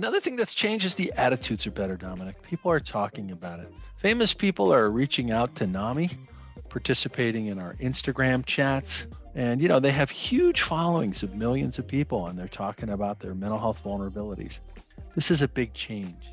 Another thing that's changed is the attitudes are better, Dominic. People are talking about it. Famous people are reaching out to NAMI, participating in our Instagram chats. And, you know, they have huge followings of millions of people, and they're talking about their mental health vulnerabilities. This is a big change.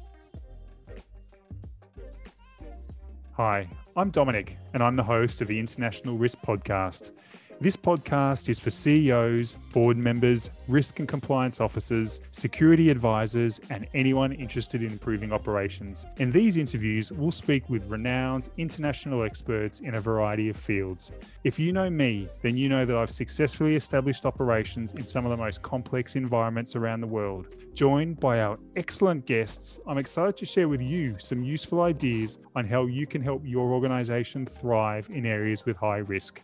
Hi, I'm Dominic, and I'm the host of the International Risk Podcast. This podcast is for CEOs, board members, risk and compliance officers, security advisors, and anyone interested in improving operations. In these interviews, we'll speak with renowned international experts in a variety of fields. If you know me, then you know that I've successfully established operations in some of the most complex environments around the world. Joined by our excellent guests, I'm excited to share with you some useful ideas on how you can help your organization thrive in areas with high risk.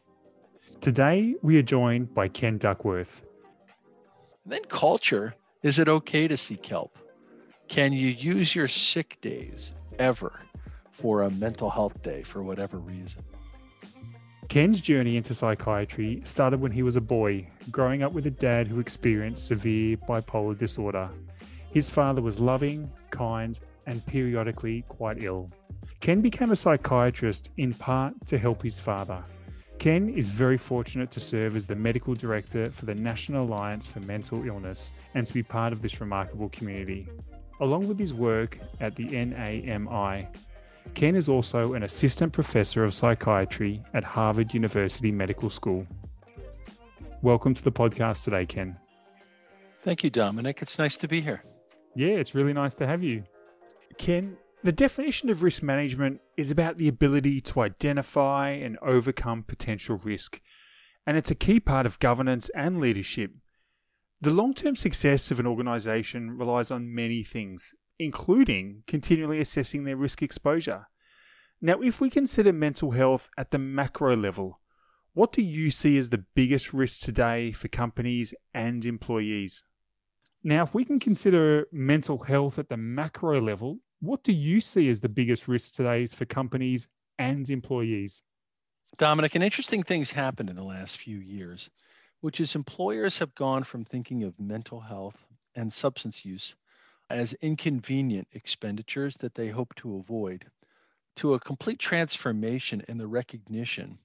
Today, we are joined by Ken Duckworth. then culture is it okay to seek help? Can you use your sick days ever for a mental health day for whatever reason? Ken's journey into psychiatry started when he was a boy, growing up with a dad who experienced severe bipolar disorder. His father was loving, kind, and periodically quite ill. Ken became a psychiatrist in part to help his father. Ken is very fortunate to serve as the medical director for the National Alliance for Mental Illness and to be part of this remarkable community. Along with his work at the NAMI, Ken is also an assistant professor of psychiatry at Harvard University Medical School. Welcome to the podcast today, Ken. Thank you, Dominic. It's nice to be here. Yeah, it's really nice to have you. Ken, the definition of risk management is about the ability to identify and overcome potential risk, and it's a key part of governance and leadership. The long term success of an organization relies on many things, including continually assessing their risk exposure. Now, if we consider mental health at the macro level, what do you see as the biggest risk today for companies and employees? Now, if we can consider mental health at the macro level, what do you see as the biggest risks today for companies and employees? Dominic, an interesting thing's happened in the last few years, which is employers have gone from thinking of mental health and substance use as inconvenient expenditures that they hope to avoid to a complete transformation in the recognition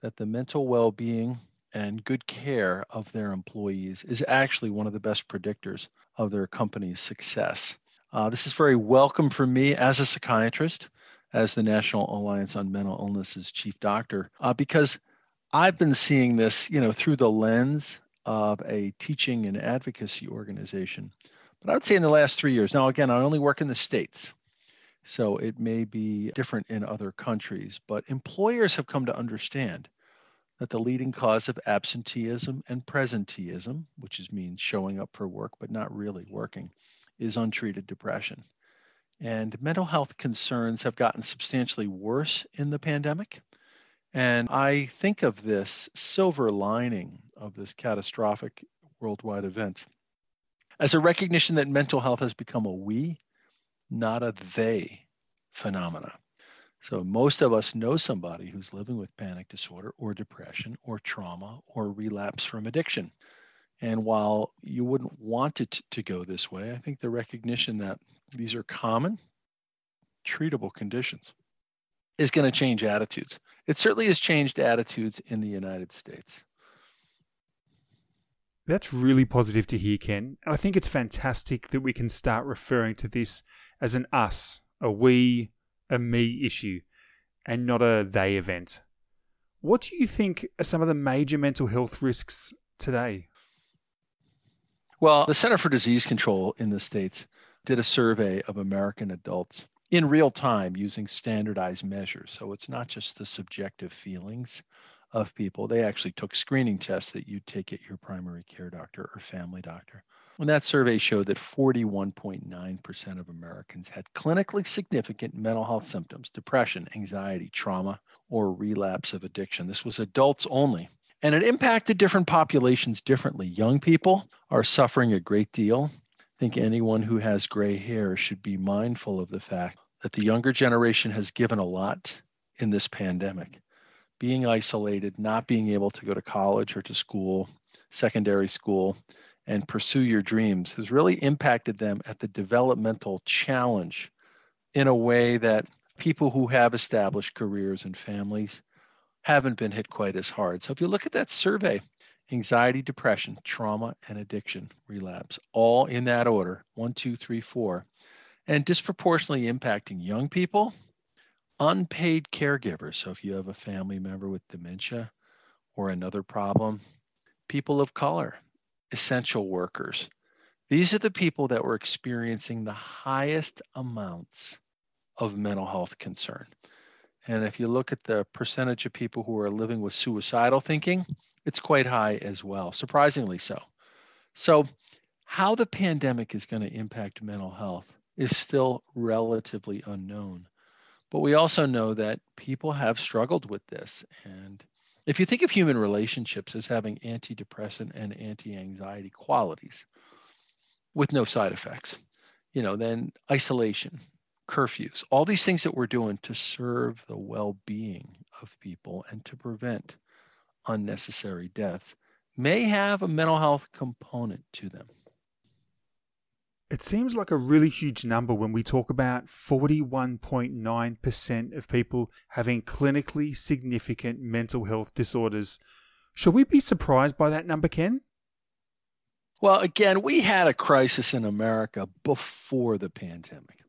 that the mental well being and good care of their employees is actually one of the best predictors of their company's success. Uh, this is very welcome for me as a psychiatrist, as the National Alliance on Mental Illness's chief doctor, uh, because I've been seeing this, you know, through the lens of a teaching and advocacy organization. But I would say in the last three years. Now, again, I only work in the states, so it may be different in other countries. But employers have come to understand that the leading cause of absenteeism and presenteeism, which is means showing up for work but not really working, is untreated depression. And mental health concerns have gotten substantially worse in the pandemic. And I think of this silver lining of this catastrophic worldwide event as a recognition that mental health has become a we, not a they phenomena. So most of us know somebody who's living with panic disorder or depression or trauma or relapse from addiction. And while you wouldn't want it to go this way, I think the recognition that these are common, treatable conditions is going to change attitudes. It certainly has changed attitudes in the United States. That's really positive to hear, Ken. I think it's fantastic that we can start referring to this as an us, a we, a me issue, and not a they event. What do you think are some of the major mental health risks today? Well, the Center for Disease Control in the States did a survey of American adults in real time using standardized measures. So it's not just the subjective feelings of people. They actually took screening tests that you take at your primary care doctor or family doctor. And that survey showed that 41.9% of Americans had clinically significant mental health symptoms, depression, anxiety, trauma, or relapse of addiction. This was adults only. And it impacted different populations differently. Young people are suffering a great deal. I think anyone who has gray hair should be mindful of the fact that the younger generation has given a lot in this pandemic. Being isolated, not being able to go to college or to school, secondary school, and pursue your dreams has really impacted them at the developmental challenge in a way that people who have established careers and families haven't been hit quite as hard. So if you look at that survey, anxiety, depression, trauma, and addiction relapse, all in that order one, two, three, four, and disproportionately impacting young people, unpaid caregivers. So if you have a family member with dementia or another problem, people of color, essential workers. These are the people that were experiencing the highest amounts of mental health concern. And if you look at the percentage of people who are living with suicidal thinking, it's quite high as well, surprisingly so. So, how the pandemic is going to impact mental health is still relatively unknown. But we also know that people have struggled with this. And if you think of human relationships as having antidepressant and anti anxiety qualities with no side effects, you know, then isolation, curfews, all these things that we're doing to serve the well being of people and to prevent unnecessary deaths may have a mental health component to them. It seems like a really huge number when we talk about 41.9% of people having clinically significant mental health disorders. Should we be surprised by that number, Ken? Well, again, we had a crisis in America before the pandemic.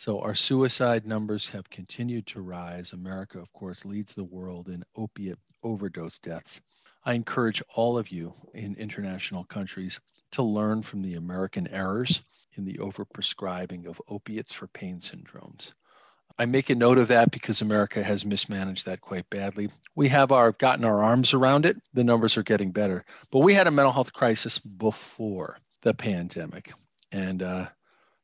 So our suicide numbers have continued to rise. America, of course, leads the world in opiate overdose deaths. I encourage all of you in international countries to learn from the American errors in the overprescribing of opiates for pain syndromes. I make a note of that because America has mismanaged that quite badly. We have our gotten our arms around it. The numbers are getting better, but we had a mental health crisis before the pandemic, and uh,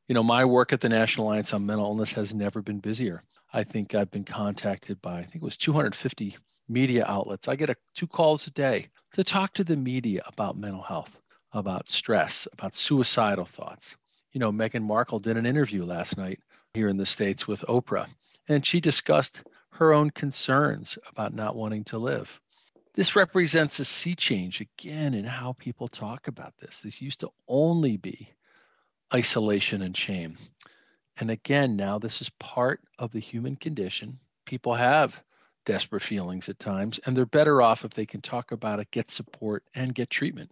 you know my work at the National Alliance on Mental Illness has never been busier. I think I've been contacted by I think it was 250 media outlets. I get a, two calls a day to talk to the media about mental health about stress, about suicidal thoughts. You know, Meghan Markle did an interview last night here in the States with Oprah, and she discussed her own concerns about not wanting to live. This represents a sea change again in how people talk about this. This used to only be isolation and shame. And again, now this is part of the human condition. People have desperate feelings at times, and they're better off if they can talk about it, get support, and get treatment.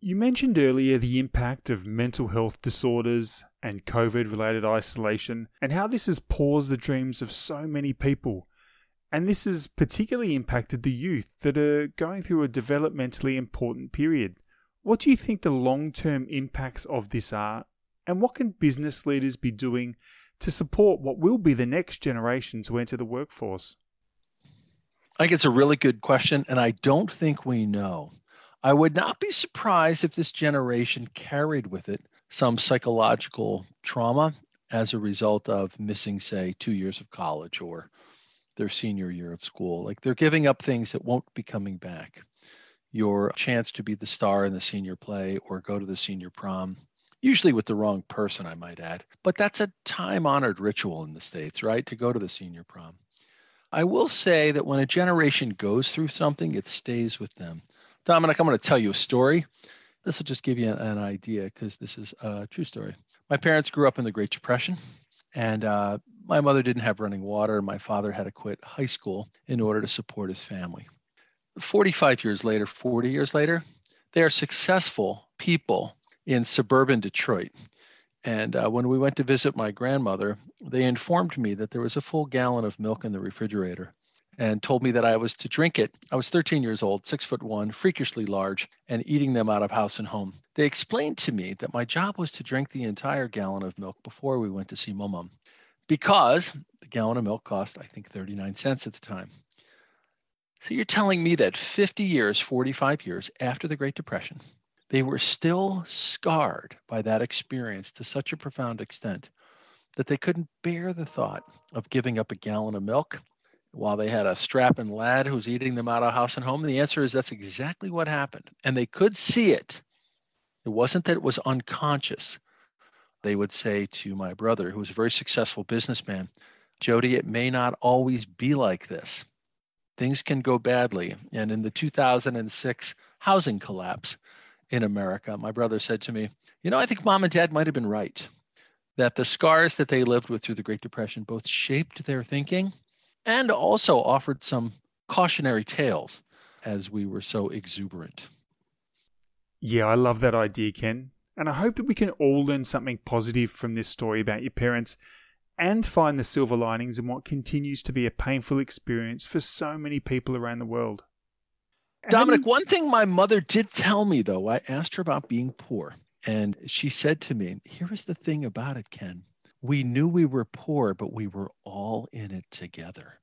You mentioned earlier the impact of mental health disorders and COVID related isolation, and how this has paused the dreams of so many people. And this has particularly impacted the youth that are going through a developmentally important period. What do you think the long term impacts of this are, and what can business leaders be doing to support what will be the next generation to enter the workforce? I think it's a really good question, and I don't think we know. I would not be surprised if this generation carried with it some psychological trauma as a result of missing, say, two years of college or their senior year of school. Like they're giving up things that won't be coming back. Your chance to be the star in the senior play or go to the senior prom, usually with the wrong person, I might add. But that's a time honored ritual in the States, right? To go to the senior prom. I will say that when a generation goes through something, it stays with them. Dominic, I'm going to tell you a story. This will just give you an, idea because this is a true story. My parents grew up in the Great Depression, and uh, my mother didn't have running water. My father had to quit high school in order to support his family. 45 years later, 40 years later, they are successful people in suburban Detroit. And uh, when we went to visit my grandmother, they informed me that there was a full gallon of milk in the refrigerator and told me that I was to drink it. I was 13 years old, six foot one, freakishly large, and eating them out of house and home. They explained to me that my job was to drink the entire gallon of milk before we went to see Mama because the gallon of milk cost, I think, 39 cents at the time. So you're telling me that 50 years, 45 years after the Great Depression, they were still scarred by that experience to such a profound extent that they couldn't bear the thought of giving up a gallon of milk while they had a strapping lad who was eating them out of house and home? The answer is that's exactly what happened. And they could see it. It wasn't that it was unconscious. They would say to my brother, who was a very successful businessman, Jody, it may not always be like this. Things can go badly. And in the 2006 housing collapse, in America, my brother said to me, You know, I think mom and dad might have been right that the scars that they lived with through the Great Depression both shaped their thinking and also offered some cautionary tales as we were so exuberant. Yeah, I love that idea, Ken. And I hope that we can all learn something positive from this story about your parents and find the silver linings in what continues to be a painful experience for so many people around the world. Dominic, one thing my mother did tell me, though, I asked her about being poor. And she said to me, Here is the thing about it, Ken. We knew we were poor, but we were all in it together.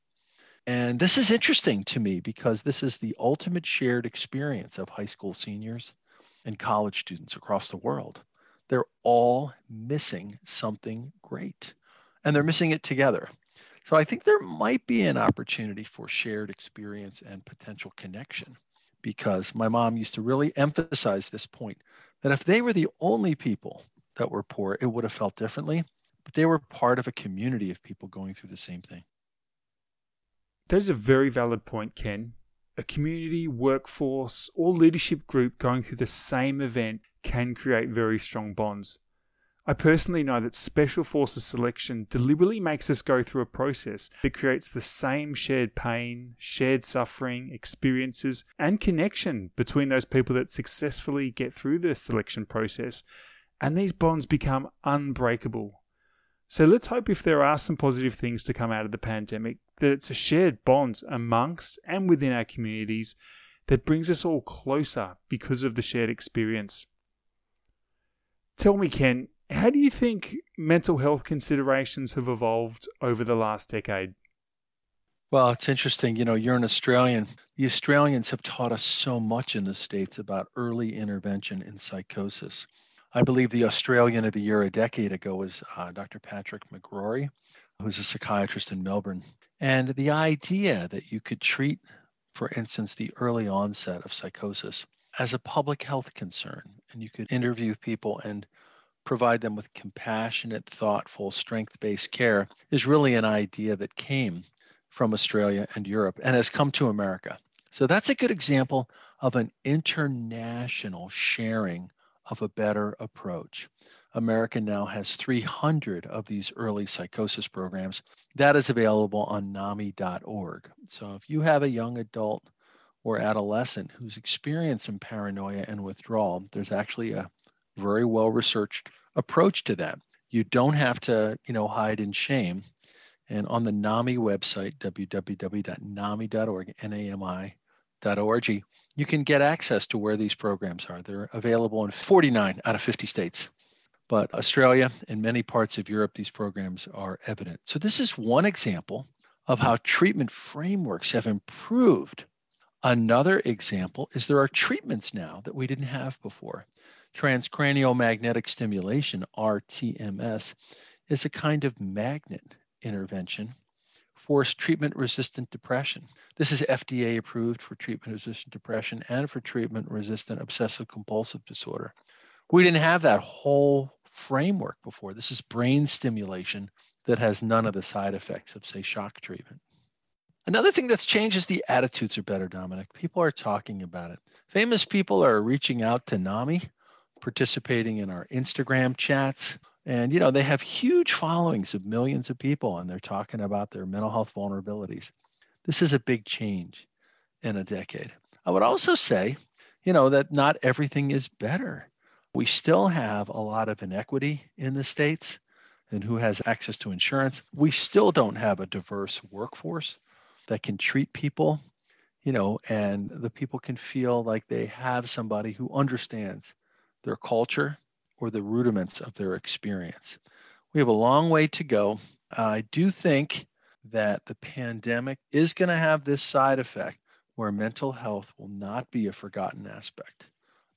And this is interesting to me because this is the ultimate shared experience of high school seniors and college students across the world. They're all missing something great, and they're missing it together. So I think there might be an opportunity for shared experience and potential connection because my mom used to really emphasize this point that if they were the only people that were poor, it would have felt differently, but they were part of a community of people going through the same thing. That is a very valid point, Ken. A community, workforce, or leadership group going through the same event can create very strong bonds. I personally know that Special Forces selection deliberately makes us go through a process that creates the same shared pain, shared suffering, experiences, and connection between those people that successfully get through the selection process, and these bonds become unbreakable. So let's hope if there are some positive things to come out of the pandemic, that it's a shared bond amongst and within our communities that brings us all closer because of the shared experience. Tell me, Ken, how do you think mental health considerations have evolved over the last decade? Well, it's interesting. You know, you're an Australian. The Australians have taught us so much in the States about early intervention in psychosis. I believe the Australian of the Year a decade ago was uh, Dr. Patrick McGorry, who's a psychiatrist in Melbourne. And the idea that you could treat, for instance, the early onset of psychosis as a public health concern, and you could interview people and provide them with compassionate, thoughtful, strength based care is really an idea that came from Australia and Europe and has come to America. So that's a good example of an international sharing of a better approach. America now has 300 of these early psychosis programs. That is available on NAMI.org. So if you have a young adult or adolescent who's experiencing paranoia and withdrawal, there's actually a very well researched approach to that. You don't have to, you know, hide in shame. And on the NAMI website, www.nami.org, N-A-M-I.org, you can get access to where these programs are. They're available in 49 out of 50 states. But Australia and many parts of Europe, these programs are evident. So this is one example of how treatment frameworks have improved. Another example is there are treatments now that we didn't have before. Transcranial magnetic stimulation, RTMS, is a kind of magnet intervention for treatment resistant depression. This is FDA approved for treatment resistant depression and for treatment resistant obsessive compulsive disorder. We didn't have that whole framework before. This is brain stimulation that has none of the side effects of, say, shock treatment. Another thing that's changed is the attitudes are better, Dominic. People are talking about it. Famous people are reaching out to NAMI participating in our Instagram chats. And, you know, they have huge followings of millions of people and they're talking about their mental health vulnerabilities. This is a big change in a decade. I would also say, you know, that not everything is better. We still have a lot of inequity in the states and who has access to insurance. We still don't have a diverse workforce that can treat people, you know, and the people can feel like they have somebody who understands their culture, or the rudiments of their experience. We have a long way to go. I do think that the pandemic is going to have this side effect where mental health will not be a forgotten aspect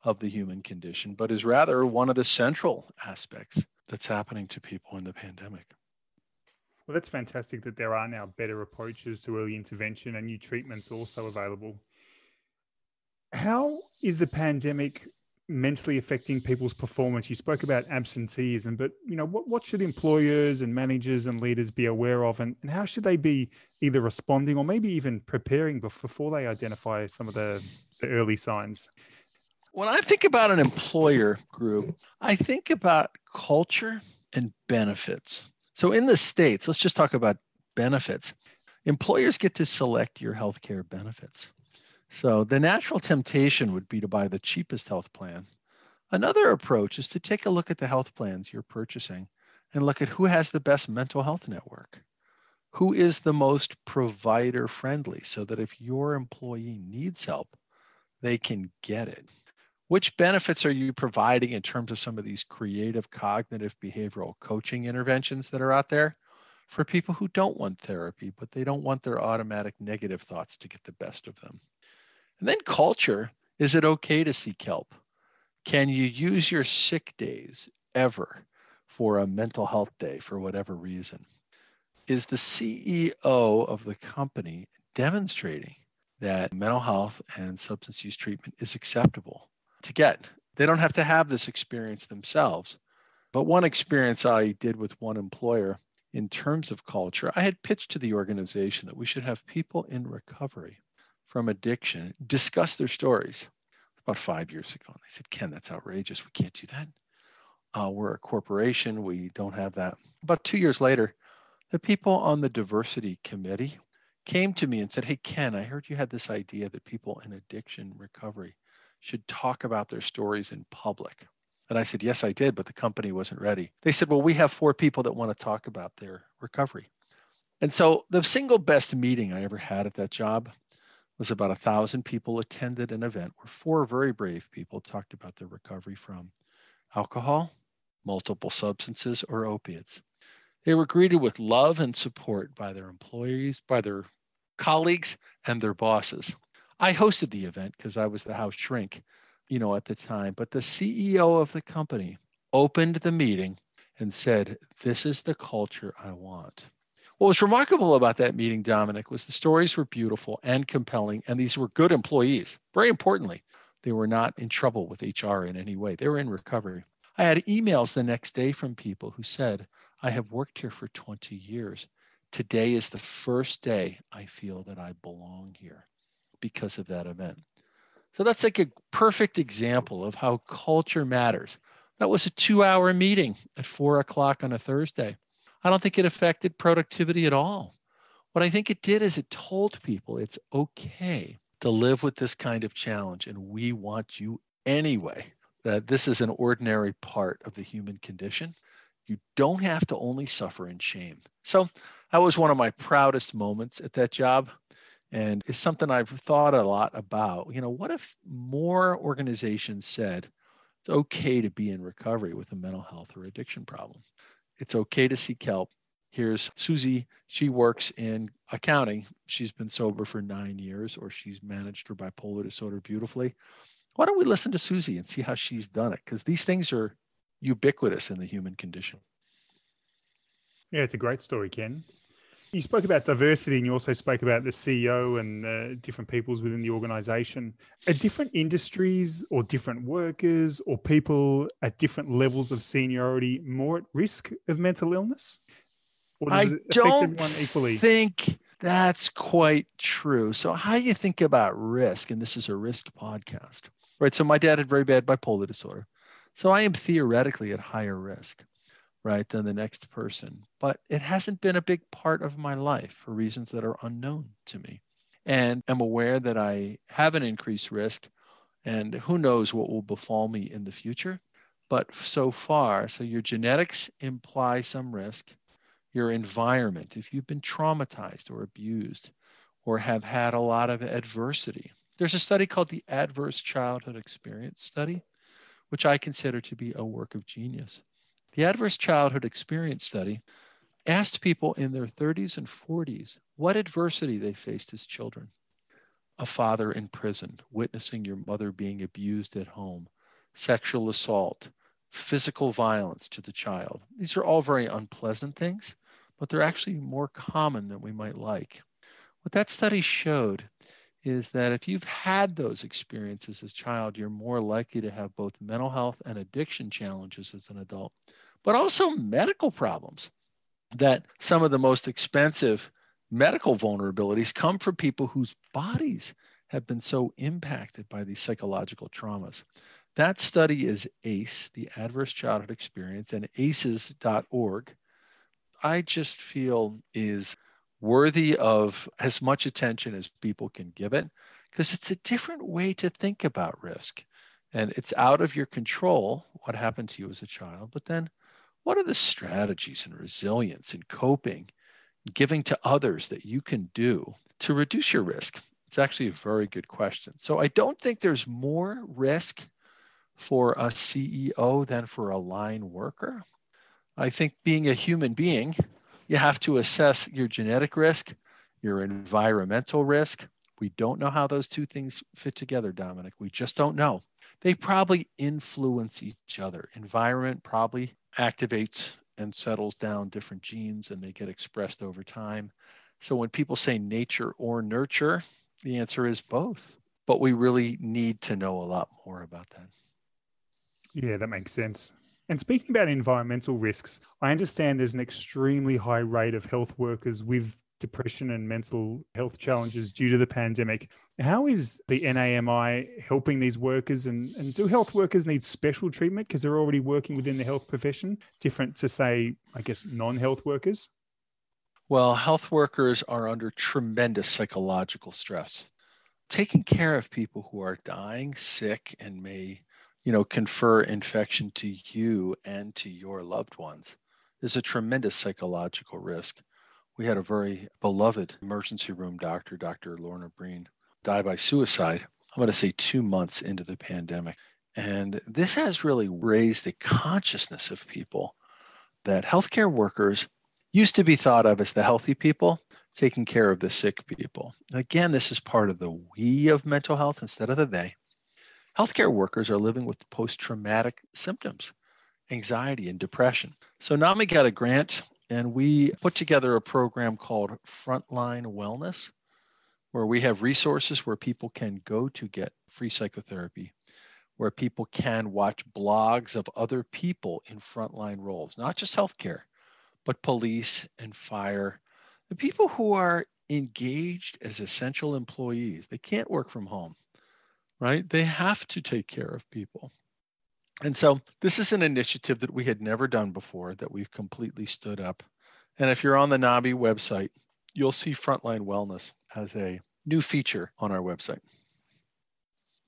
of the human condition, but is rather one of the central aspects that's happening to people in the pandemic. Well, that's fantastic that there are now better approaches to early intervention and new treatments also available. How is the pandemic mentally affecting people's performance. You spoke about absenteeism, but you know what, what should employers and managers and leaders be aware of, and, and how should they be either responding or maybe even preparing before they identify some of the, the early signs? When I think about an employer group, I think about culture and benefits. So in the States, let's just talk about benefits. Employers get to select your healthcare benefits. So the natural temptation would be to buy the cheapest health plan. Another approach is to take a look at the health plans you're purchasing and look at who has the best mental health network. Who is the most provider friendly so that if your employee needs help, they can get it. Which benefits are you providing in terms of some of these creative cognitive behavioral coaching interventions that are out there for people who don't want therapy, but they don't want their automatic negative thoughts to get the best of them? And then culture is it okay to seek help? Can you use your sick days ever for a mental health day for whatever reason? Is the CEO of the company demonstrating that mental health and substance use treatment is acceptable? to get. They don't have to have this experience themselves. But one experience I did with one employer in terms of culture, I had pitched to the organization that we should have people in recovery from addiction discuss their stories about five years ago. And they said, Ken, that's outrageous. We can't do that. Uh, we're a corporation. We don't have that. About two years later, the people on the diversity committee came to me and said, Hey, Ken, I heard you had this idea that people in addiction recovery should talk about their stories in public. And I said, Yes, I did, but the company wasn't ready. They said, Well, we have four people that want to talk about their recovery. And so the single best meeting I ever had at that job was about a thousand people attended an event where four very brave people talked about their recovery from alcohol, multiple substances, or opiates. They were greeted with love and support by their employees, by their colleagues, and their bosses. I hosted the event because I was the house shrink, you know, at the time. But the CEO of the company opened the meeting and said, This is the culture I want. What was remarkable about that meeting, Dominic, was the stories were beautiful and compelling, and these were good employees. Very importantly, they were not in trouble with HR in any way, they were in recovery. I had emails the next day from people who said, I have worked here for 20 years. Today is the first day I feel that I belong here because of that event. So that's like a perfect example of how culture matters. That was a two hour meeting at four o'clock on a Thursday. I don't think it affected productivity at all. What I think it did is it told people it's okay to live with this kind of challenge, and we want you anyway. That this is an ordinary part of the human condition. You don't have to only suffer in shame. So that was one of my proudest moments at that job and it's something I've thought a lot about. You know, what if more organizations said it's okay to be in recovery with a mental health or addiction problem? It's okay to seek help. Here's Susie. She works in accounting. She's been sober for nine years, or she's managed her bipolar disorder beautifully. Why don't we listen to Susie and see how she's done it? Because these things are ubiquitous in the human condition. Yeah, it's a great story, Ken. You spoke about diversity and you also spoke about the CEO and uh, different peoples within the organization. Are different industries or different workers or people at different levels of seniority more at risk of mental illness? I don't think that's quite true. So, how do you think about risk? And this is a risk podcast, right? So, my dad had very bad bipolar disorder. So, I am theoretically at higher risk right, than the next person. But it hasn't been a big part of my life for reasons that are unknown to me. And I'm aware that I have an increased risk, and who knows what will befall me in the future. But so far, so your genetics imply some risk, your environment, if you've been traumatized or abused or have had a lot of adversity. There's a study called the Adverse Childhood Experience Study, which I consider to be a work of genius. The Adverse Childhood Experience Study asked people in their 30s and 40s what adversity they faced as children. A father in prison, witnessing your mother being abused at home, sexual assault, physical violence to the child. These are all very unpleasant things, but they're actually more common than we might like. What that study showed is that if you've had those experiences as a child, you're more likely to have both mental health and addiction challenges as an adult, but also medical problems. That some of the most expensive medical vulnerabilities come from people whose bodies have been so impacted by these psychological traumas. That study is ACE, the Adverse Childhood Experience, and ACEs.org. I just feel is worthy of as much attention as people can give it because it's a different way to think about risk. And it's out of your control what happened to you as a child. But then, what are the strategies and resilience and coping, giving to others that you can do to reduce your risk? It's actually a very good question. So, I don't think there's more risk for a CEO than for a line worker. I think being a human being, you have to assess your genetic risk, your environmental risk. We don't know how those two things fit together, Dominic. We just don't know. They probably influence each other. Environment probably activates and settles down different genes and they get expressed over time. So when people say nature or nurture, the answer is both. But we really need to know a lot more about that. Yeah, that makes sense. And speaking about environmental risks, I understand there's an extremely high rate of health workers with depression and mental health challenges due to the pandemic. How is the NAMI helping these workers? And, and do health workers need special treatment because they're already working within the health profession, different to, say, I guess, non health workers? Well, health workers are under tremendous psychological stress. Taking care of people who are dying, sick, and may you know, confer infection to you and to your loved ones is a tremendous psychological risk. We had a very beloved emergency room doctor, Dr. Lorna Breen, die by suicide. I'm going to say two months into the pandemic. And this has really raised the consciousness of people that healthcare workers used to be thought of as the healthy people taking care of the sick people. Again, this is part of the we of mental health instead of the they. Healthcare workers are living with post traumatic symptoms, anxiety, and depression. So NAMI got a grant and we put together a program called Frontline Wellness, where we have resources where people can go to get free psychotherapy, where people can watch blogs of other people in frontline roles, not just healthcare, but police and fire, the people who are engaged as essential employees. They can't work from home right? They have to take care of people. And so this is an initiative that we had never done before that we've completely stood up. And if you're on the NAMI website, you'll see Frontline Wellness as a new feature on our website.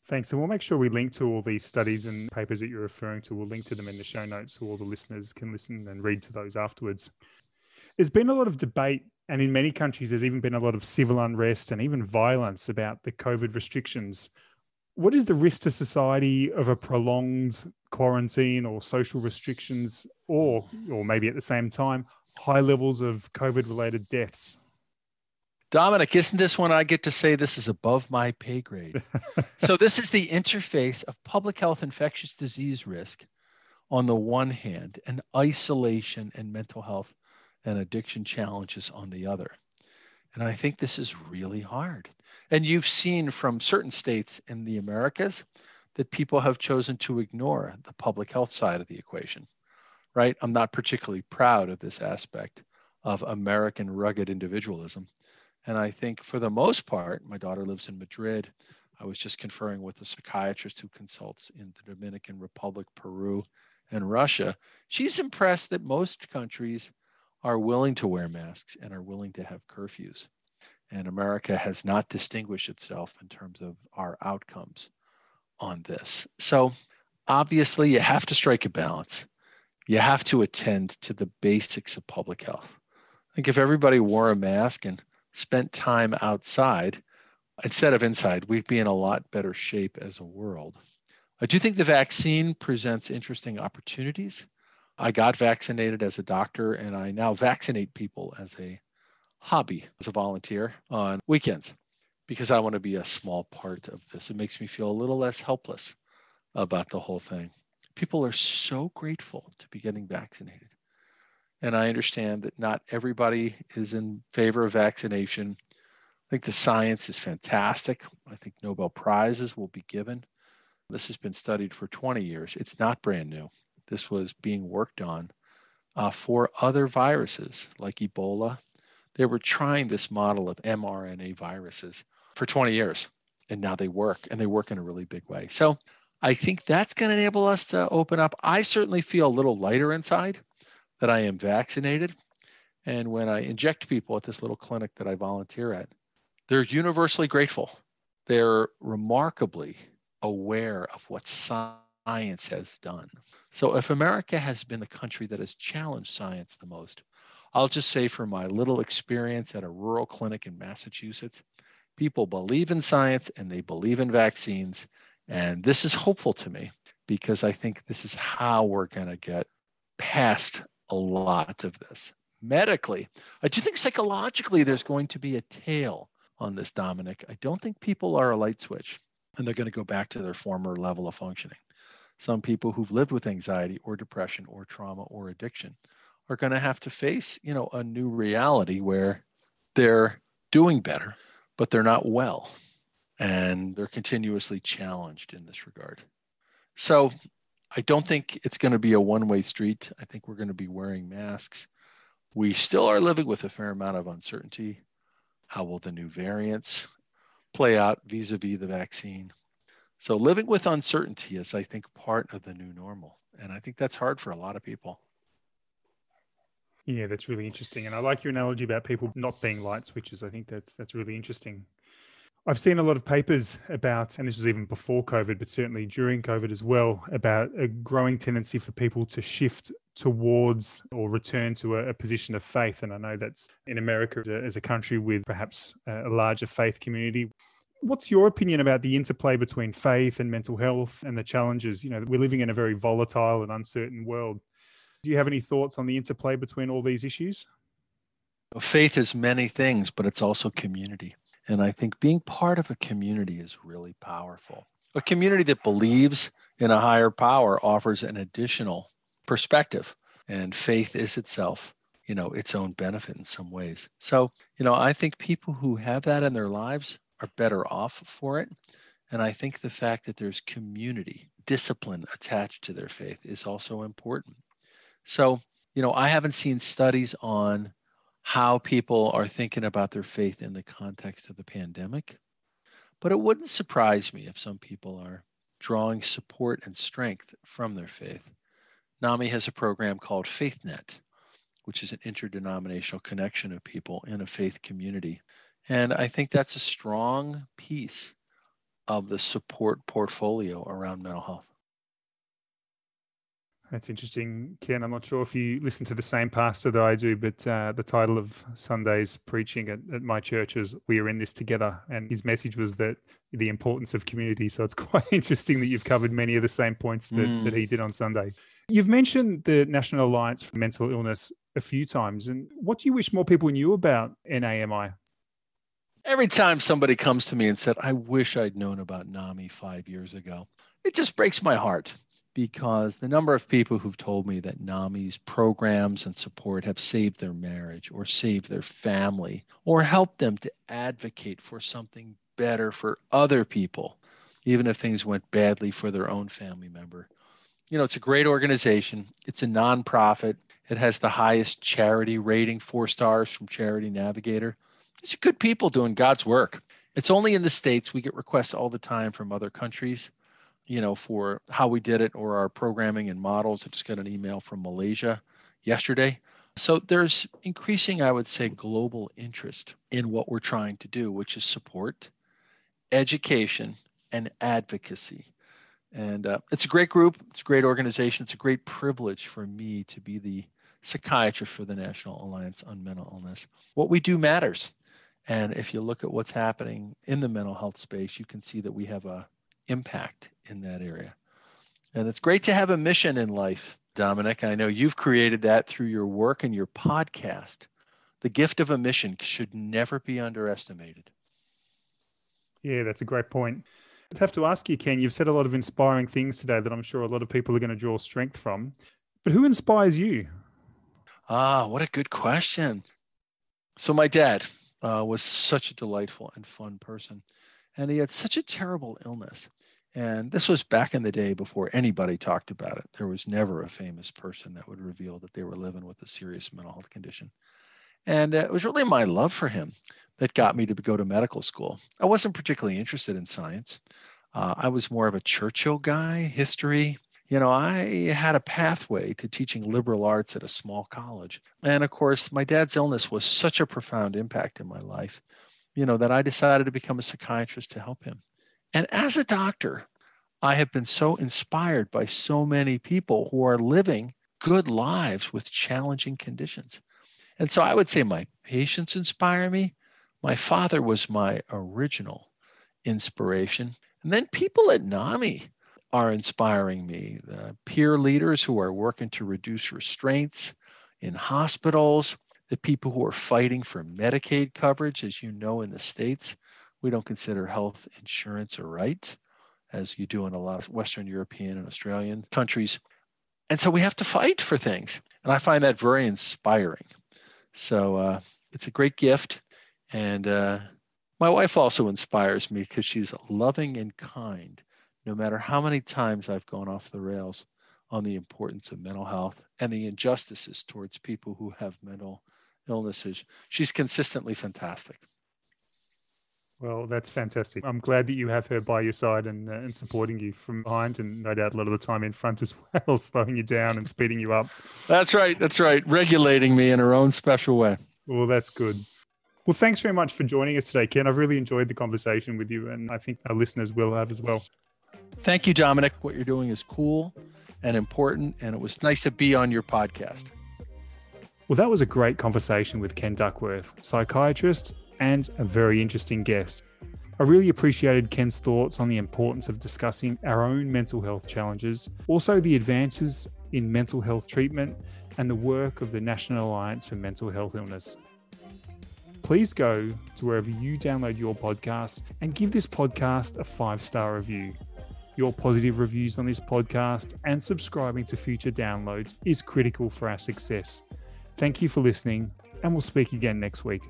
Thanks. And we'll make sure we link to all these studies and papers that you're referring to. We'll link to them in the show notes so all the listeners can listen and read to those afterwards. There's been a lot of debate, and in many countries, there's even been a lot of civil unrest and even violence about the COVID restrictions what is the risk to society of a prolonged quarantine or social restrictions, or or maybe at the same time, high levels of COVID related deaths? Dominic, isn't this one I get to say this is above my pay grade? so, this is the interface of public health infectious disease risk on the one hand, and isolation and mental health and addiction challenges on the other. And I think this is really hard. And you've seen from certain states in the Americas that people have chosen to ignore the public health side of the equation, right? I'm not particularly proud of this aspect of American rugged individualism. And I think for the most part, my daughter lives in Madrid. I was just conferring with a psychiatrist who consults in the Dominican Republic, Peru, and Russia. She's impressed that most countries are willing to wear masks and are willing to have curfews and America has not distinguished itself in terms of our outcomes on this. So obviously, you have to strike a balance. You have to attend to the basics of public health. I think if everybody wore a mask and spent time outside instead of inside, we'd be in a lot better shape as a world. I do think the vaccine presents interesting opportunities. I got vaccinated as a doctor, and I now vaccinate people as a hobby as a volunteer on weekends because I want to be a small part of this. It makes me feel a little less helpless about the whole thing. People are so grateful to be getting vaccinated. And I understand that not everybody is in favor of vaccination. I think the science is fantastic. I think Nobel Prizes will be given. This has been studied for 20 years. It's not brand new. This was being worked on uh, for other viruses like Ebola they were trying this model of mRNA viruses for 20 years. and now they work and they work in a really big way. So I think that's going to enable us to open up. I certainly feel a little lighter inside that I am vaccinated. And when I inject people at this little clinic that I volunteer at, they're universally grateful. They're remarkably aware of what science has done. So if America has been the country that has challenged science the most, I'll just say from my little experience at a rural clinic in Massachusetts, people believe in science and they believe in vaccines. And this is hopeful to me because I think this is how we're going to get past a lot of this. Medically, I do think psychologically there's going to be a tail on this, Dominic. I don't think people are a light switch and they're going to go back to their former level of functioning. Some people who've lived with anxiety or depression or trauma or addiction are going to have to face, you know, a new reality where they're doing better, but they're not well. And they're continuously challenged in this regard. So I don't think it's going to be a one way street. I think we're going to be wearing masks. We still are living with a fair amount of uncertainty. How will the new variants play out vis a vis the vaccine? So, living with uncertainty is, I think, part of the new normal. And I think that's hard for a lot of people. Yeah, that's really interesting. And I like your analogy about people not being light switches. I think that's that's really interesting. I've seen a lot of papers about, and this was even before COVID, but certainly during COVID as well, about a growing tendency for people to shift towards or return to a, a position of faith. And I know that's in America as a, as a country with perhaps a larger faith community. What's your opinion about the interplay between faith and mental health and the challenges? You know, we're living in a very volatile and uncertain world. Do you have any thoughts on the interplay between all these issues? Faith is many things, but it's also community. And I think being part of a community is really powerful. A community that believes in a higher power offers an additional perspective, and faith is itself, you know, its own benefit in some ways. So, you know, I think people who have that in their lives are better off for it. And I think the fact that there's community, discipline attached to their faith is also important. So, you know, I haven't seen studies on how people are thinking about their faith in the context of the pandemic, but it wouldn't surprise me if some people are drawing support and strength from their faith. NAMI has a program called FaithNet, which is an interdenominational connection of people in a faith community. And I think that's a strong piece of the support portfolio around mental health. That's interesting, Ken. I'm not sure if you listen to the same pastor that I do, but uh, the title of Sunday's preaching at, at, my church is "We are in this together," and his message was that the importance of community. So it's quite interesting that you've covered many of the same points that, mm. that he did on Sunday. You've mentioned the National Alliance for Mental Illness a few times, and what do you wish more people knew about NAMI? Every time somebody comes to me and said, "I wish I'd known about NAMI five years ago," it just breaks my heart because the number of people who've told me that NAMI's programs and support have saved their marriage or saved their family or helped them to advocate for something better for other people, even if things went badly for their own family member. You know, it's a great organization. It's a nonprofit. It has the highest charity rating, four stars from Charity Navigator. It's good people doing God's work. It's only in the States. We get requests all the time from other countries you know, for how we did it or our programming and models. I just got an email from Malaysia yesterday. So there's increasing, I would say, global interest in what we're trying to do, which is support, education, and advocacy. And uh, it's a great group. It's a great organization. It's a great privilege for me to be the psychiatrist for the National Alliance on Mental Illness. What we do matters. And if you look at what's happening in the mental health space, you can see that we have a impact in that area. And it's great to have a mission in life, Dominic. I know you've created that through your work and your podcast. The gift of a mission should never be underestimated. Yeah, that's a great point. I'd have to ask you, Ken, you've said a lot of inspiring things today that I'm sure a lot of people are going to draw strength from. But who inspires you? Ah, what a good question. So, my dad uh, was such a delightful and fun person and he had such a terrible illness. And this was back in the day before anybody talked about it. There was never a famous person that would reveal that they were living with a serious mental health condition. And uh, it was really my love for him that got me to go to medical school. I wasn't particularly interested in science. Uh, I was more of a Churchill guy, history. You know, I had a pathway to teaching liberal arts at a small college. And of course, my dad's illness was such a profound impact in my life, you know, that I decided to become a psychiatrist to help him. And as a doctor, I have been so inspired by so many people who are living good lives with challenging conditions. And so I would say my patients inspire me. My father was my original inspiration. And then people at NAMI are inspiring me. The peer leaders who are working to reduce restraints in hospitals, the people who are fighting for Medicaid coverage. As you know, in the States, we don't consider health insurance a right, as you do in a lot of Western European and Australian countries. And so we have to fight for things. And I find that very inspiring. So uh, it's a great gift. And uh, my wife also inspires me because she's loving and kind, no matter how many times I've gone off the rails on the importance of mental health and the injustices towards people who have mental illnesses. She's consistently fantastic. Well, that's fantastic. I'm glad that you have her by your side and, uh, and supporting you from behind, and no doubt a lot of the time in front as well, slowing you down and speeding you up. That's right. That's right. Regulating me in her own special way. Well, that's good. Well, thanks very much for joining us today, Ken. I've really enjoyed the conversation with you, and I think our listeners will have as well. Thank you, Dominic. What you're doing is cool and important, and it was nice to be on your podcast. Well, that was a great conversation with Ken Duckworth, psychiatrist and a very interesting guest. I really appreciated Ken's thoughts on the importance of discussing our own mental health challenges, also the advances in mental health treatment, and the work of the National Alliance for Mental Health Illness. Please go to wherever you download your podcast and give this podcast a five star review. Your positive reviews on this podcast and subscribing to future downloads is critical for our success. Thank you for listening, and we'll speak again next week.